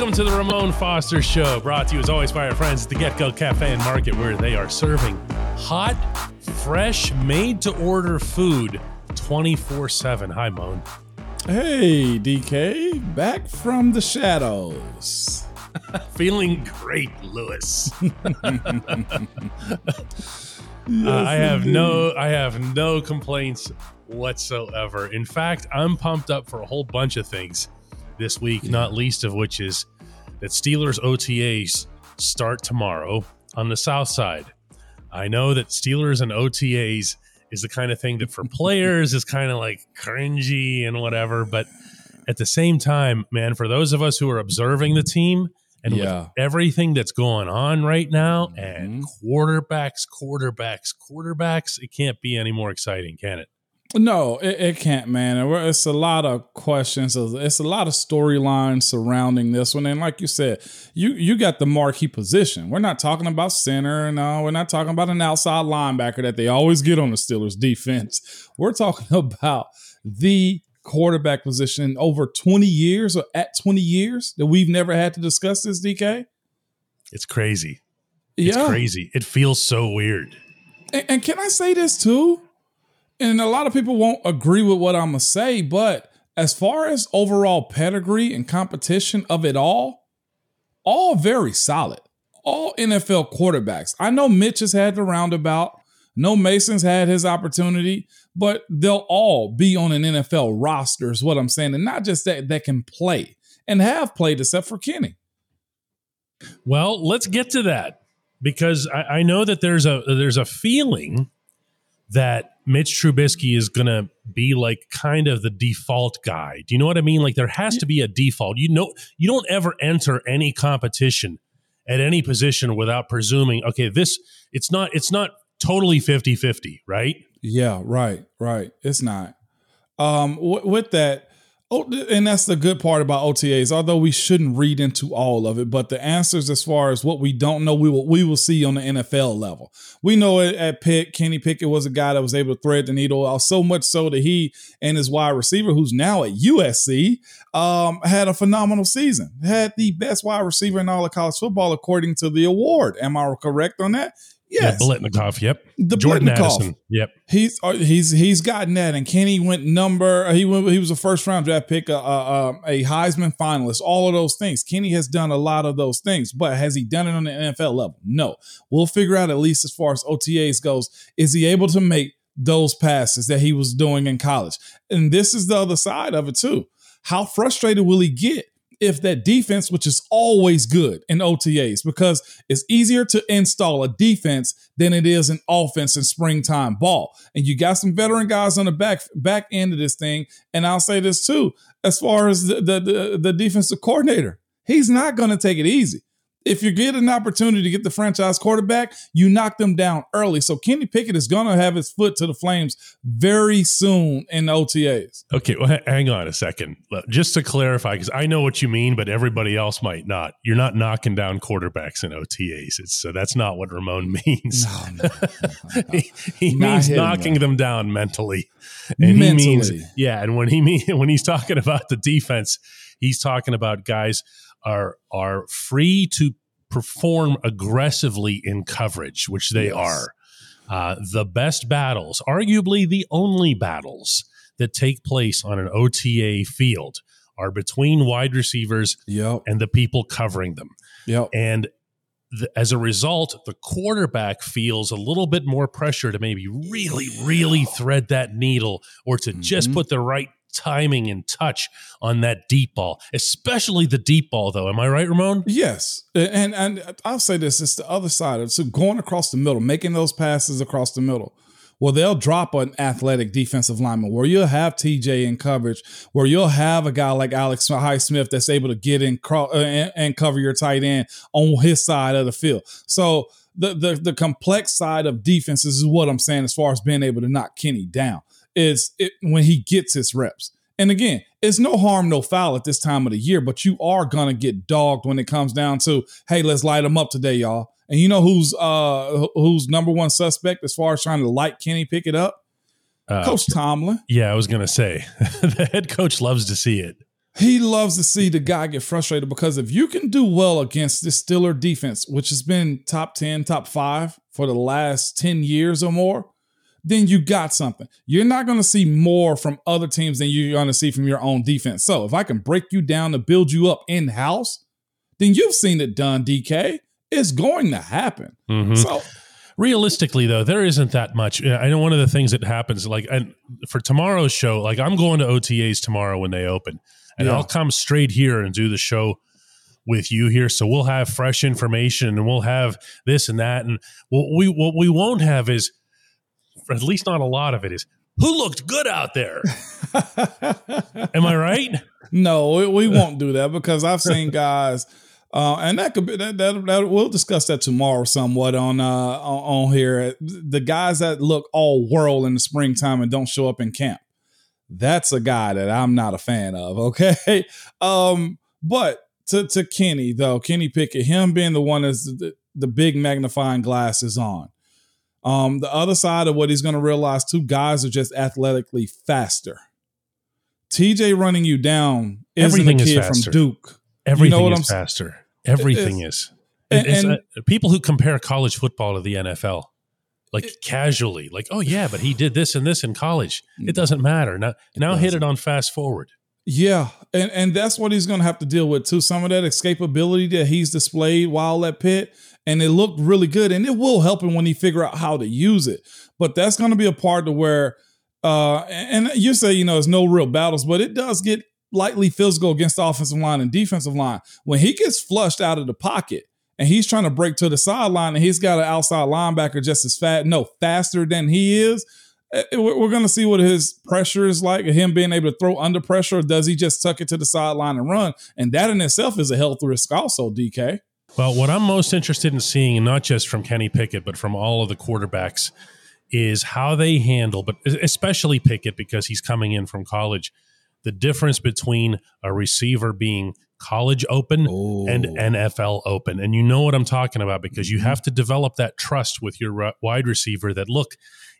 Welcome to the Ramon Foster Show, brought to you as always by our friends at the GetGo Cafe and Market, where they are serving hot, fresh, made to order food 24 7. Hi, Moan. Hey, DK, back from the shadows. Feeling great, Lewis. Uh, I have no, I have no complaints whatsoever. In fact, I'm pumped up for a whole bunch of things this week, not least of which is that Steelers OTAs start tomorrow on the South Side. I know that Steelers and OTAs is the kind of thing that for players is kind of like cringy and whatever, but at the same time, man, for those of us who are observing the team and Yeah. with everything that's going on right now and mm-hmm. quarterbacks, quarterbacks, quarterbacks, it can't be any more exciting, can it? No, it, it can't, man. It's a lot of questions. It's a lot of storylines surrounding this one. And like you said, you you got the marquee position. We're not talking about center. No, we're not talking about an outside linebacker that they always get on the Steelers defense. We're talking about the quarterback position over 20 years or at 20 years that we've never had to discuss this, DK. It's crazy. It's yeah. crazy. It feels so weird. And, and can I say this too? And a lot of people won't agree with what I'm gonna say, but as far as overall pedigree and competition of it all, all very solid. All NFL quarterbacks. I know Mitch has had the roundabout. No Mason's had his opportunity, but they'll all be on an NFL roster, is what I'm saying. And not just that, that can play and have played, except for Kenny. Well, let's get to that because I, I know that there's a there's a feeling that Mitch Trubisky is going to be like kind of the default guy. Do you know what I mean? Like there has to be a default. You know, you don't ever enter any competition at any position without presuming, okay, this it's not it's not totally 50-50, right? Yeah, right, right. It's not. Um, w- with that, oh, and that's the good part about OTAs. Although we shouldn't read into all of it, but the answers as far as what we don't know, we will we will see on the NFL level. We know it at Pitt. Kenny Pickett was a guy that was able to thread the needle, uh, so much so that he and his wide receiver, who's now at USC, um, had a phenomenal season. Had the best wide receiver in all of college football according to the award. Am I correct on that? Yes. Yeah, Biletnikoff, yep. The Jordan Biletnikoff. Addison, yep. He's uh, he's he's gotten that, and Kenny went number. uh, He went, he was a first round draft pick, a, a, a Heisman finalist, all of those things. Kenny has done a lot of those things, but has he done it on the NFL level? No. We'll figure out at least as far as OTAs goes, is he able to make those passes that he was doing in college? And this is the other side of it too. How frustrated will he get? If that defense, which is always good in OTAs, because it's easier to install a defense than it is an offense in springtime ball. And you got some veteran guys on the back back end of this thing. And I'll say this too, as far as the the, the, the defensive coordinator, he's not going to take it easy. If you get an opportunity to get the franchise quarterback, you knock them down early. So Kenny Pickett is going to have his foot to the flames very soon in the OTAs. Okay, well, hang on a second. Just to clarify, because I know what you mean, but everybody else might not. You're not knocking down quarterbacks in OTAs. It's so that's not what Ramon means. he he means him, knocking no. them down mentally, and he means yeah. And when he mean when he's talking about the defense, he's talking about guys are are free to perform aggressively in coverage, which they Yes. are, uh, the best battles, arguably the only battles that take place on an OTA field, are between wide receivers Yep. and the people covering them. Yep. And th- as a result, the quarterback feels a little bit more pressure to maybe really, really thread that needle or to just Mhm. put the right timing and touch on that deep ball, especially the deep ball, though. Am I right, Ramon? Yes, and and I'll say this: it's the other side of so going across the middle, making those passes across the middle. Well, they'll drop an athletic defensive lineman where you'll have TJ in coverage, where you'll have a guy like Alex Highsmith that's able to get in uh, and, cover your tight end on his side of the field. So the the the complex side of defenses is what I'm saying as far as being able to knock Kenny down is it when he gets his reps. And again, it's no harm, no foul at this time of the year, but you are gonna get dogged when it comes down to, hey, let's light them up today, y'all. And you know who's uh who's number one suspect as far as trying to light Kenny Pickett up? Uh, Coach Tomlin. Yeah, I was going to say the head coach loves to see it. He loves to see the guy get frustrated because if you can do well against this Steeler defense, which has been top 10, top five for the last 10 years or more, then you got something. You're not going to see more from other teams than you're going to see from your own defense. So if I can break you down to build you up in house, then you've seen it done, DK. It's going to happen. Mhm. So Realistically, though, there isn't that much. I know one of the things that happens, like, and for tomorrow's show, like, I'm going to OTAs tomorrow when they open, and Yeah. I'll come straight here and do the show with you here. So we'll have fresh information, and we'll have this and that, and what we what we won't have is, or at least not a lot of it, is who looked good out there. Am I right? No, we, we won't do that because I've seen guys, uh, and that could be that, that, that we'll discuss that tomorrow somewhat on uh on, on here. The guys that look all whirl in the springtime and don't show up in camp. That's a guy that I'm not a fan of. Okay, um, but to to Kenny though, Kenny Pickett, him being the one that's the, the big magnifying glass is on. Um, the other side of what he's going to realize, two guys are just athletically faster. TJ running you down isn't Everything a is kid faster. from Duke. Everything what is I'm faster. Everything is. and- and- uh, people who compare college football to the NFL, like casually, like, oh yeah, but he did this and this in college. It doesn't matter. Now, now hit it on fast forward. Yeah, and and that's what he's going to have to deal with too. Some of that escapability that he's displayed while at Pitt, and it looked really good, and it will help him when he figure out how to use it. But that's going to be a part to where, uh, and you say you know it's no real battles, but it does get lightly physical against the offensive line and defensive line when he gets flushed out of the pocket. And he's trying to break to the sideline, and he's got an outside linebacker just as fat, no, faster than he is. Uh, We're we're going to see what his pressure is like, him being able to throw under pressure, or does he just tuck it to the sideline and run? And that in itself is a health risk, also, DK. Well, what I'm most interested in seeing, not just from Kenny Pickett, but from all of the quarterbacks, is how they handle, but especially Pickett because he's coming in from college, the difference between a receiver being college open and NFL open. And you know what I'm talking about because you have to develop that trust with your wide receiver that, look,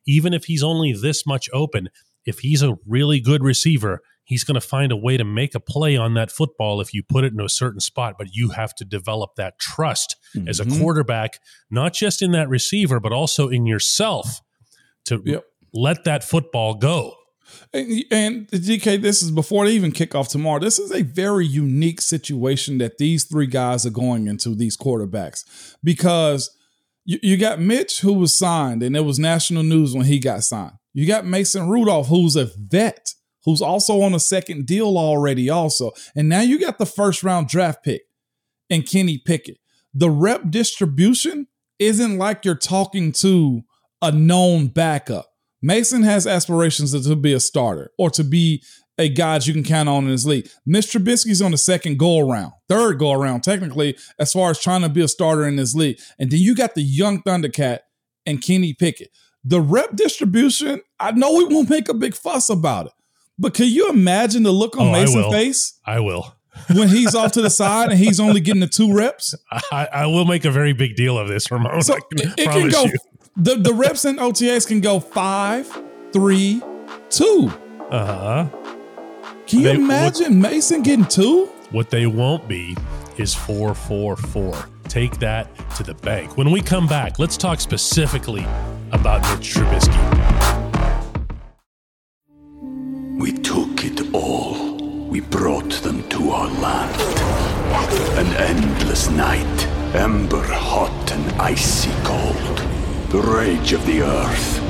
even if he's only this much open, if he's a really good receiver, he's going to find a way to make a play on that football if you put it in a certain spot. But you have to develop that trust as a Mhm. quarterback, not just in that receiver, but also in yourself to Yep. let that football go. And, and DK, this is before they even kick off tomorrow. This is a very unique situation that these three guys are going into, these quarterbacks, because you, you got Mitch, who was signed, and it was national news when he got signed. You got Mason Rudolph, who's a vet, who's also on a second deal already, also. And now you got the first round draft pick and Kenny Pickett. The rep distribution isn't like you're talking to a known backup. Mason has aspirations to, to be a starter or to be a guys you can count on in his league. Mitch Trubisky's on the second go around, third go around, technically, as far as trying to be a starter in this league. And then you got the young Thundercat and Kenny Pickett. The rep distribution, I know we won't make a big fuss about it, but can you imagine the look on Oh, Mason's face I will. when he's off to the side and he's only getting the two reps? I, I will make a very big deal of this, Ramon. So I can it, it can go. you. The the reps and OTAs can go five, three, two. Uh huh. Can you They- imagine Mason getting two? What they won't be is four, four, four. take that to the bank. When we come back, let's talk specifically about Mitch Trubisky. We took it all. We brought them to our land. An endless night, ember hot and icy cold. The rage of the earth.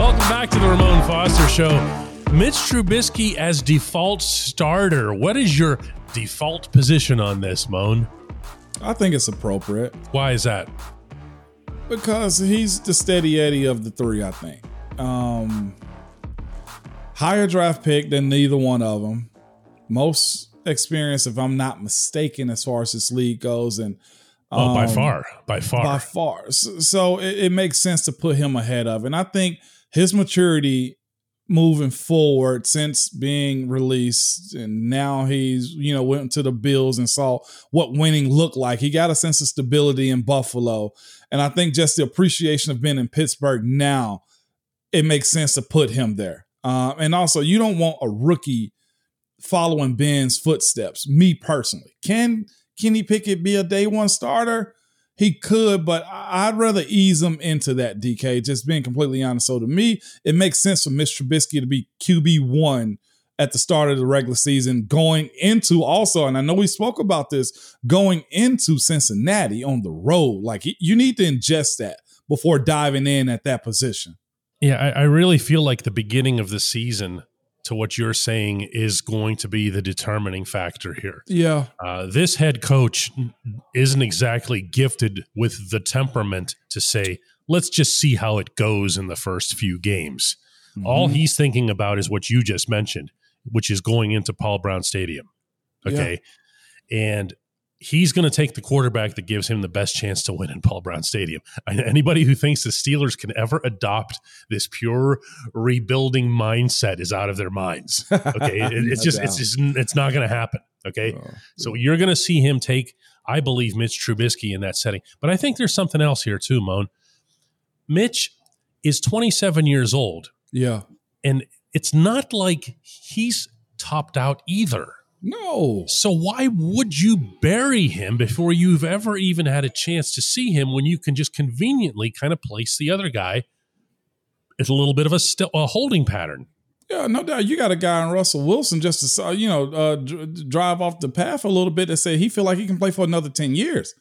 Welcome back to the Ramon Foster Show. Mitch Trubisky as default starter. What is your default position on this, Moan? I think it's appropriate Why is that? because he's the steady Eddie of the three. I think. Um, higher draft pick than neither one of them. Most experience, if I'm not mistaken, as far as this league goes, and Oh, by um, far, by far. by far. So, so it, it makes sense to put him ahead of. And I think his maturity moving forward since being released and now he's, you know, went to the Bills and saw what winning looked like. He got a sense of stability in Buffalo. And I think just the appreciation of being in Pittsburgh now, it makes sense to put him there. Uh, and also, you don't want a rookie following Ben's footsteps. Me personally, can Kenny Pickett be a day one starter? He could, but I'd rather ease him into that DK, just being completely honest. So to me, it makes sense for Mitch Trubisky to be QB1 at the start of the regular season, going into also, and I know we spoke about this, going into Cincinnati on the road. Like you need to ingest that before diving in at that position. Yeah, I, I really feel like the beginning of the season, to what you're saying, is going to be the determining factor here. Yeah. Uh, this head coach isn't exactly gifted with the temperament to say, let's just see how it goes in the first few games. All Mhm. he's thinking about is what you just mentioned, which is going into Paul Brown Stadium. Okay. And he's going to take the quarterback that gives him the best chance to win in Paul Brown Stadium. Anybody who thinks the Steelers can ever adopt this pure rebuilding mindset is out of their minds. Okay. It- it's just, it's just, it's not going to happen. Okay. Oh, So you're going to see him take, I believe, Mitch Trubisky in that setting. But I think there's something else here too, Moan. Mitch is 27 years old, yeah. and it's not like he's topped out either. No. So why would you bury him before you've ever even had a chance to see him when you can just conveniently kind of place the other guy? It's a little bit of a, st- a holding pattern. Yeah, no doubt. You got a guy in Russell Wilson just to you know uh, dr- drive off the path a little bit that say he feel like he can play for another ten years,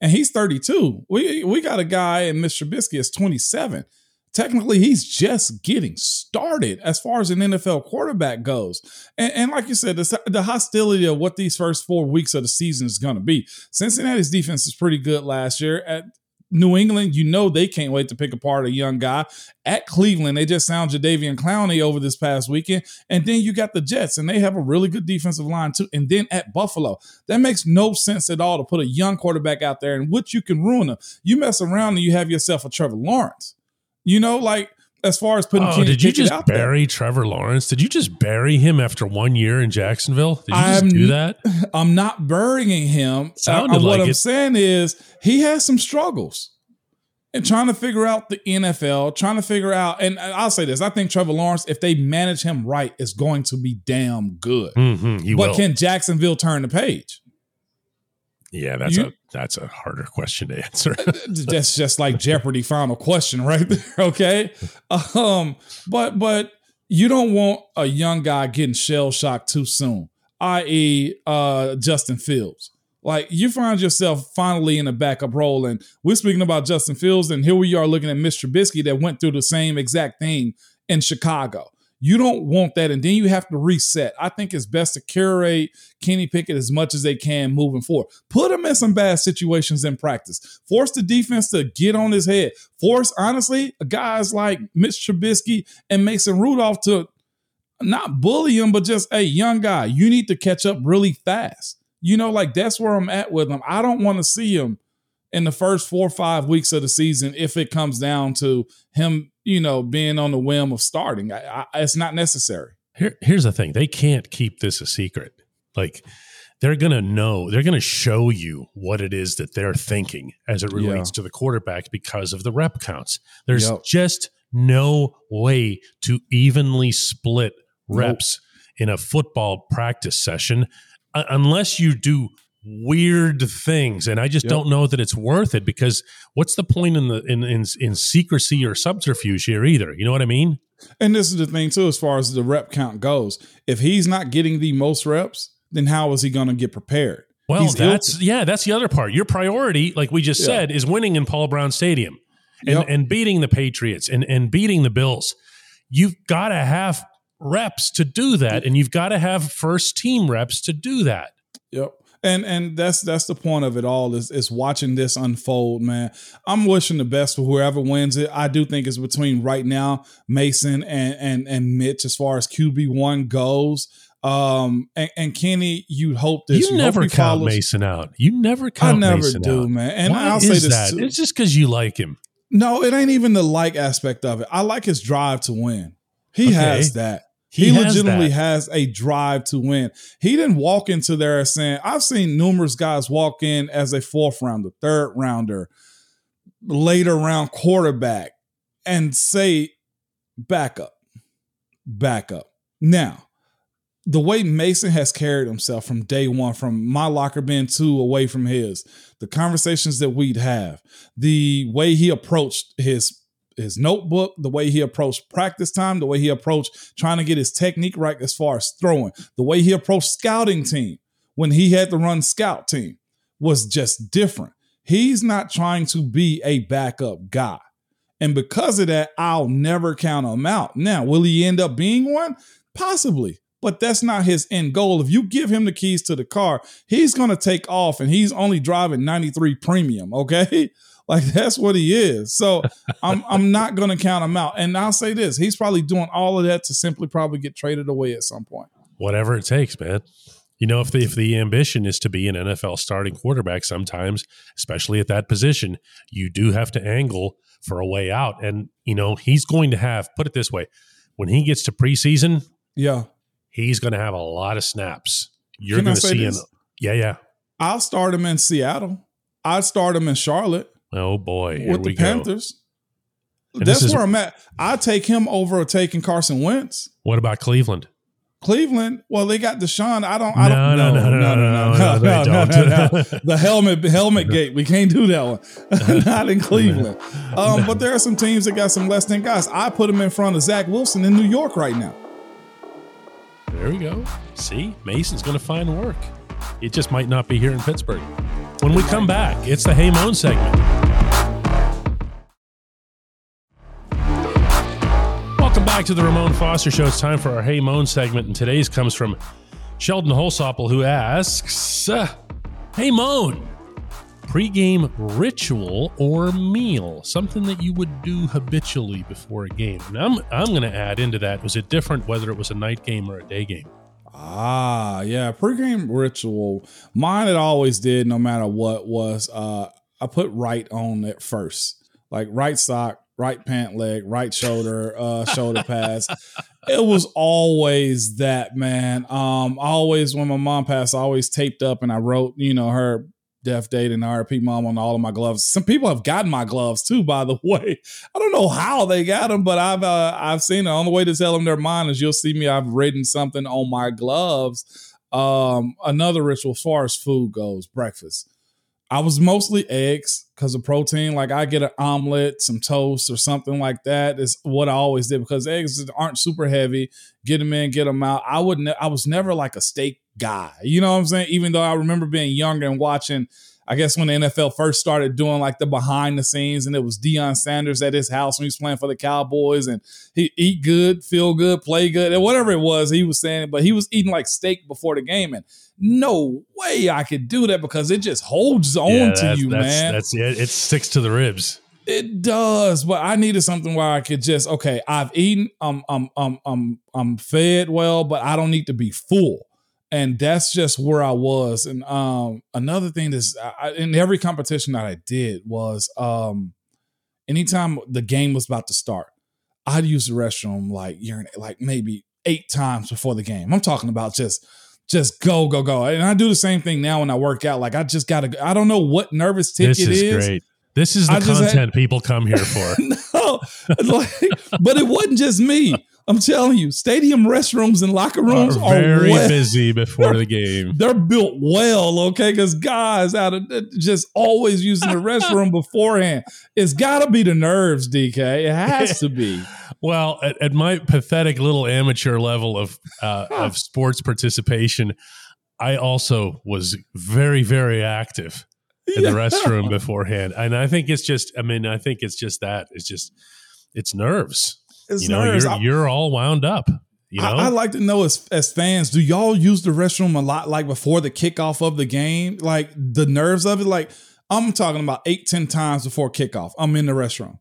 and he's thirty two. We we got a guy in Mr. Trubisky is twenty seven. Technically, he's just getting started as far as an NFL quarterback goes. And, and like you said, the, the hostility of what these first four weeks of the season is going to be. Cincinnati's defense is pretty good last year. At New England, you know they can't wait to pick apart a young guy. At Cleveland, they just sound Jadeveon Clowney over this past weekend. And then you got the Jets, and they have a really good defensive line too. And then at Buffalo, that makes no sense at all to put a young quarterback out there in which you can ruin them. You mess around and you have yourself a Trevor Lawrence. You know, like as far as putting Oh, Kenny did you just out there. bury Trevor Lawrence? Did you just bury him after one year in Jacksonville? Did you just I'm- do that? I'm not burying him. Sounded Uh, what like I'm it. saying is he has some struggles. And trying to figure out the NFL, trying to figure out, and I'll say this: I think Trevor Lawrence, if they manage him right, is going to be damn good. Mm-hmm, but will. can Jacksonville turn the page? yeah, that's you- a that's a harder question to answer. That's just like Jeopardy final question right there. Okay. Um, but but you don't want a young guy getting shell shocked too soon, i.e., uh, Justin Fields. Like you find yourself finally in a backup role, and we're speaking about Justin Fields, and here we are looking at Mr. Trubisky that went through the same exact thing in Chicago. You don't want that, and then you have to reset. I think it's best to curate Kenny Pickett as much as they can moving forward. Put him in some bad situations in practice. Force the defense to get on his head. Force, honestly, guys like Mitch Trubisky and Mason Rudolph to not bully him, but just hey, young guy. You need to catch up really fast. You know, like that's where I'm at with him. I don't want to see him in the first four or five weeks of the season if it comes down to him, you know, being on the whim of starting. I, I, it's not necessary. Here, here's the thing: they can't keep this a secret. Like they're going to know, they're going to show you what it is that they're thinking as it relates yeah. to the quarterback because of the rep counts. There's yep. just no way to evenly split reps nope. in a football practice session unless you do weird things. And i just yep. don't know that it's worth it because what's the point in the in, in in secrecy or subterfuge here either? You know what i mean? And this is the thing too as far as the rep count goes. If he's not getting the most reps then how is he going to get prepared? Well he's that's ill- yeah that's the other part. Your priority like we just yeah. said is winning in paul brown stadium and, yep. and beating the patriots and and beating the bills. You've got to have reps to do that and you've got to have first team reps to do that. Yep and and that's that's the point of it all is is watching this unfold, man. I'm wishing the best for whoever wins it. I do think it's between right now Mason and and and Mitch as far as QB one goes. Um and, and Kenny, you hope this. You, you never count follows. Mason out. You never count. I never Mason do, out. man. And Why I'll say this: that? Too. It's just because you like him. No, it ain't even the like aspect of it. I like his drive to win. He okay. has that. He, he has legitimately that. has a drive to win. He didn't walk into there saying, I've seen numerous guys walk in as a fourth rounder, third rounder, later round quarterback and say, back up, back up. Now, the way Mason has carried himself from day one, from my locker being two away from his, the conversations that we'd have, the way he approached his his notebook, the way he approached practice time, the way he approached trying to get his technique right as far as throwing, the way he approached scouting team when he had to run scout team was just different. He's not trying to be a backup guy. And because of that, I'll never count him out. Now, will he end up being one? Possibly, but that's not his end goal. If you give him the keys to the car, he's going to take off and he's only driving 93 premium, okay? Like that's what he is. So I'm I'm not going to count him out. And I'll say this: he's probably doing all of that to simply probably get traded away at some point. Whatever it takes, man. You know, if the if the ambition is to be an NFL starting quarterback, sometimes, especially at that position, you do have to angle for a way out. And you know, he's going to have. Put it this way: when he gets to preseason, yeah, he's going to have a lot of snaps. You're going to see him. Yeah, yeah. I'll start him in Seattle. I'd start him in Charlotte. Oh boy, here with the Panthers. That's is, where I'm at. I take him over taking Carson Wentz. What about Cleveland? Cleveland, well, they got Deshaun. I don't, I don't, no, no, no, no, no, no, no, no, no, no. The helmet, helmet gate. We can't do that one. Not in Cleveland. Um, but there are some teams that got some less than guys. I put them in front of Zach Wilson in New York right now. There we go. See, Mason's going to find work. It just might not be here in Pittsburgh. When we come back, it's the Hey Moan segment. Back to the Ramon Foster Show. It's time for our Hey Moan segment, and today's comes from Sheldon Holsopple, who asks, uh, "Hey Moan, pregame ritual or meal? Something that you would do habitually before a game?" And I'm I'm going to add into that: was it different whether it was a night game or a day game? Ah, yeah, pregame ritual. Mine it always did, no matter what was. Uh, I put right on it first, like right sock, right pant leg, right shoulder, uh, shoulder pass. It was always that man. Um, always when my mom passed, I always taped up and I wrote, you know, her death date and RP mom on all of my gloves. Some people have gotten my gloves too, by the way. I don't know how they got them, but I've uh, I've seen it. On the way to tell them they're mine is you'll see me. I've written something on my gloves. Um, another ritual as far as food goes, breakfast. I was mostly eggs because of protein. Like I get an omelet, some toast, or something like that. Is what I always did because eggs aren't super heavy. Get them in, get them out. I wouldn't. I was never like a steak guy. You know what I'm saying? Even though I remember being younger and watching. I guess when the NFL first started doing like the behind the scenes, and it was Deion Sanders at his house when he was playing for the Cowboys, and he eat good, feel good, play good, and whatever it was, he was saying. But he was eating like steak before the game, and no way I could do that because it just holds on Yeah, to you, that's, man. That's it. It sticks to the ribs. It does, but I needed something where I could just okay. I've eaten, I'm I'm I'm I'm I'm fed well, but I don't need to be full, and that's just where I was. And um, another thing is, I, in every competition that I did was um, anytime the game was about to start, I'd use the restroom like urinate like maybe eight times before the game. I'm talking about just just go go go, and I do the same thing now when I work out. Like I just gotta. I don't know what nervous tick This it is, is. This is the I just had- content people come here for. no, like, but it wasn't just me. I'm telling you, stadium restrooms and locker rooms are are, very well- busy before the game. They're built well, okay? Because guys out of just always using the restroom beforehand. It's got to be the nerves, DK. It has to be. Well, at, at my pathetic little amateur level of uh, of sports participation, I also was very, very active in the restroom beforehand, and I think it's just. I mean, I think it's just that. It's just. It's nerves. It's you know, nerves. you're I- you're all wound up. You know, I, I like to know as as fans, do y'all use the restroom a lot like before the kickoff of the game? Like the nerves of it? Like I'm talking about eight, ten times before kickoff. I'm in the restroom.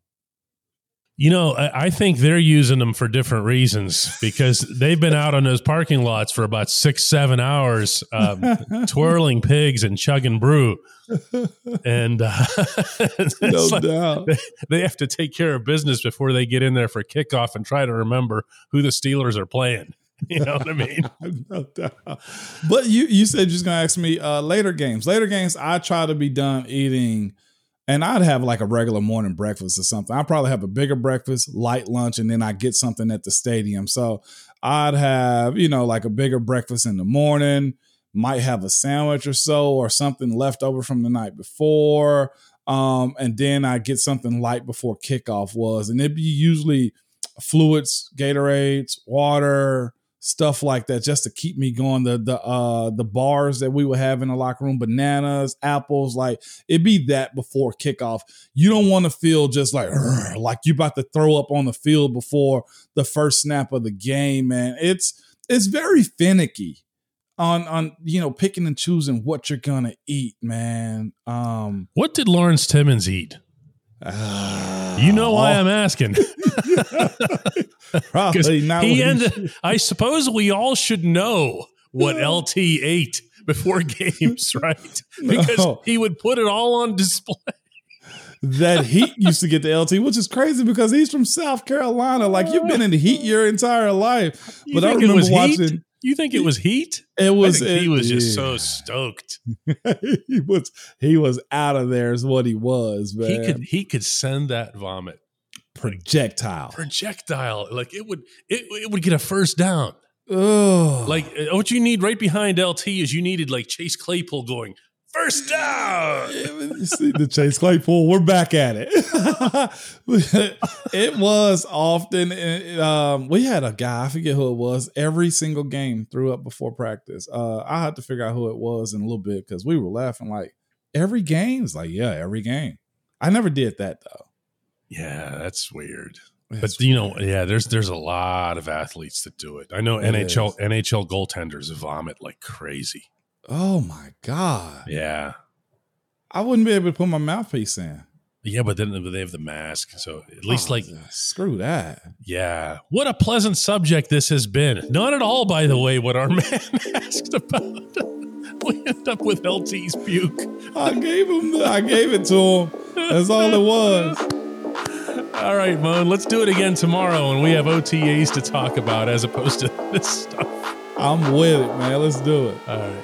You know, I, I think they're using them for different reasons because they've been out on those parking lots for about six, seven hours, um, twirling pigs and chugging brew, and uh, No like doubt. they, they have to take care of business before they get in there for kickoff and try to remember who the Steelers are playing. You know what I mean? no doubt. But you you said you're just gonna ask me uh, later games. Later games, I try to be done eating, and I'd have like a regular morning breakfast or something. I'd probably have a bigger breakfast, light lunch, and then I get something at the stadium. So I'd have you know like a bigger breakfast in the morning. Might have a sandwich or so, or something left over from the night before. Um, and then I get something light before kickoff was, and it'd be usually fluids, Gatorades, water, stuff like that, just to keep me going. The the uh the bars that we would have in the locker room, bananas, apples, like it'd be that before kickoff. You don't want to feel just like like you about to throw up on the field before the first snap of the game, man. It's it's very finicky on on you know picking and choosing what you're gonna eat, man. Um What did Lawrence Timmons eat? You know why I'm oh. asking. probably not he ended, I suppose we all should know what LT ate before games, right? Because No. he would put it all on display. that Heat used to get the LT, which is crazy because he's from South Carolina. Like you've been in the Heat your entire life. You but I remember watching. Heat? You think it was Heat? It was. He was just yeah. so stoked. he was. He was out of there. Is what he was. Man. He could he could send that vomit projectile. projectile like it would it, it would get a first down. Ugh. Like uh, what you need right behind LT is you needed like Chase Claypool going first down. You See the Chase Claypool. We're back at it. it was often. uh, Um, we had a guy. I forget who it was. Every single game threw up before practice. Uh, I had to figure out who it was in a little bit because we were laughing. Like every game is like, yeah, every game. I never did that though. Yeah, that's weird. That's but you know, yeah, there's there's a lot of athletes that do it. I know It NHL is. NHL goaltenders vomit like crazy. Oh my god! Yeah. I wouldn't be able to put my mouthpiece in. Yeah, but then they have the mask. So at least Oh, like screw that. yeah. What a pleasant subject this has been. Not at all, by the way, what our man asked about. we end up with LT's puke. I gave him. The, I gave it to him. That's all it was. All right, Moan, let's do it again tomorrow and we have OTAs to talk about as opposed to this stuff. I'm with it, man. Let's do it. All right.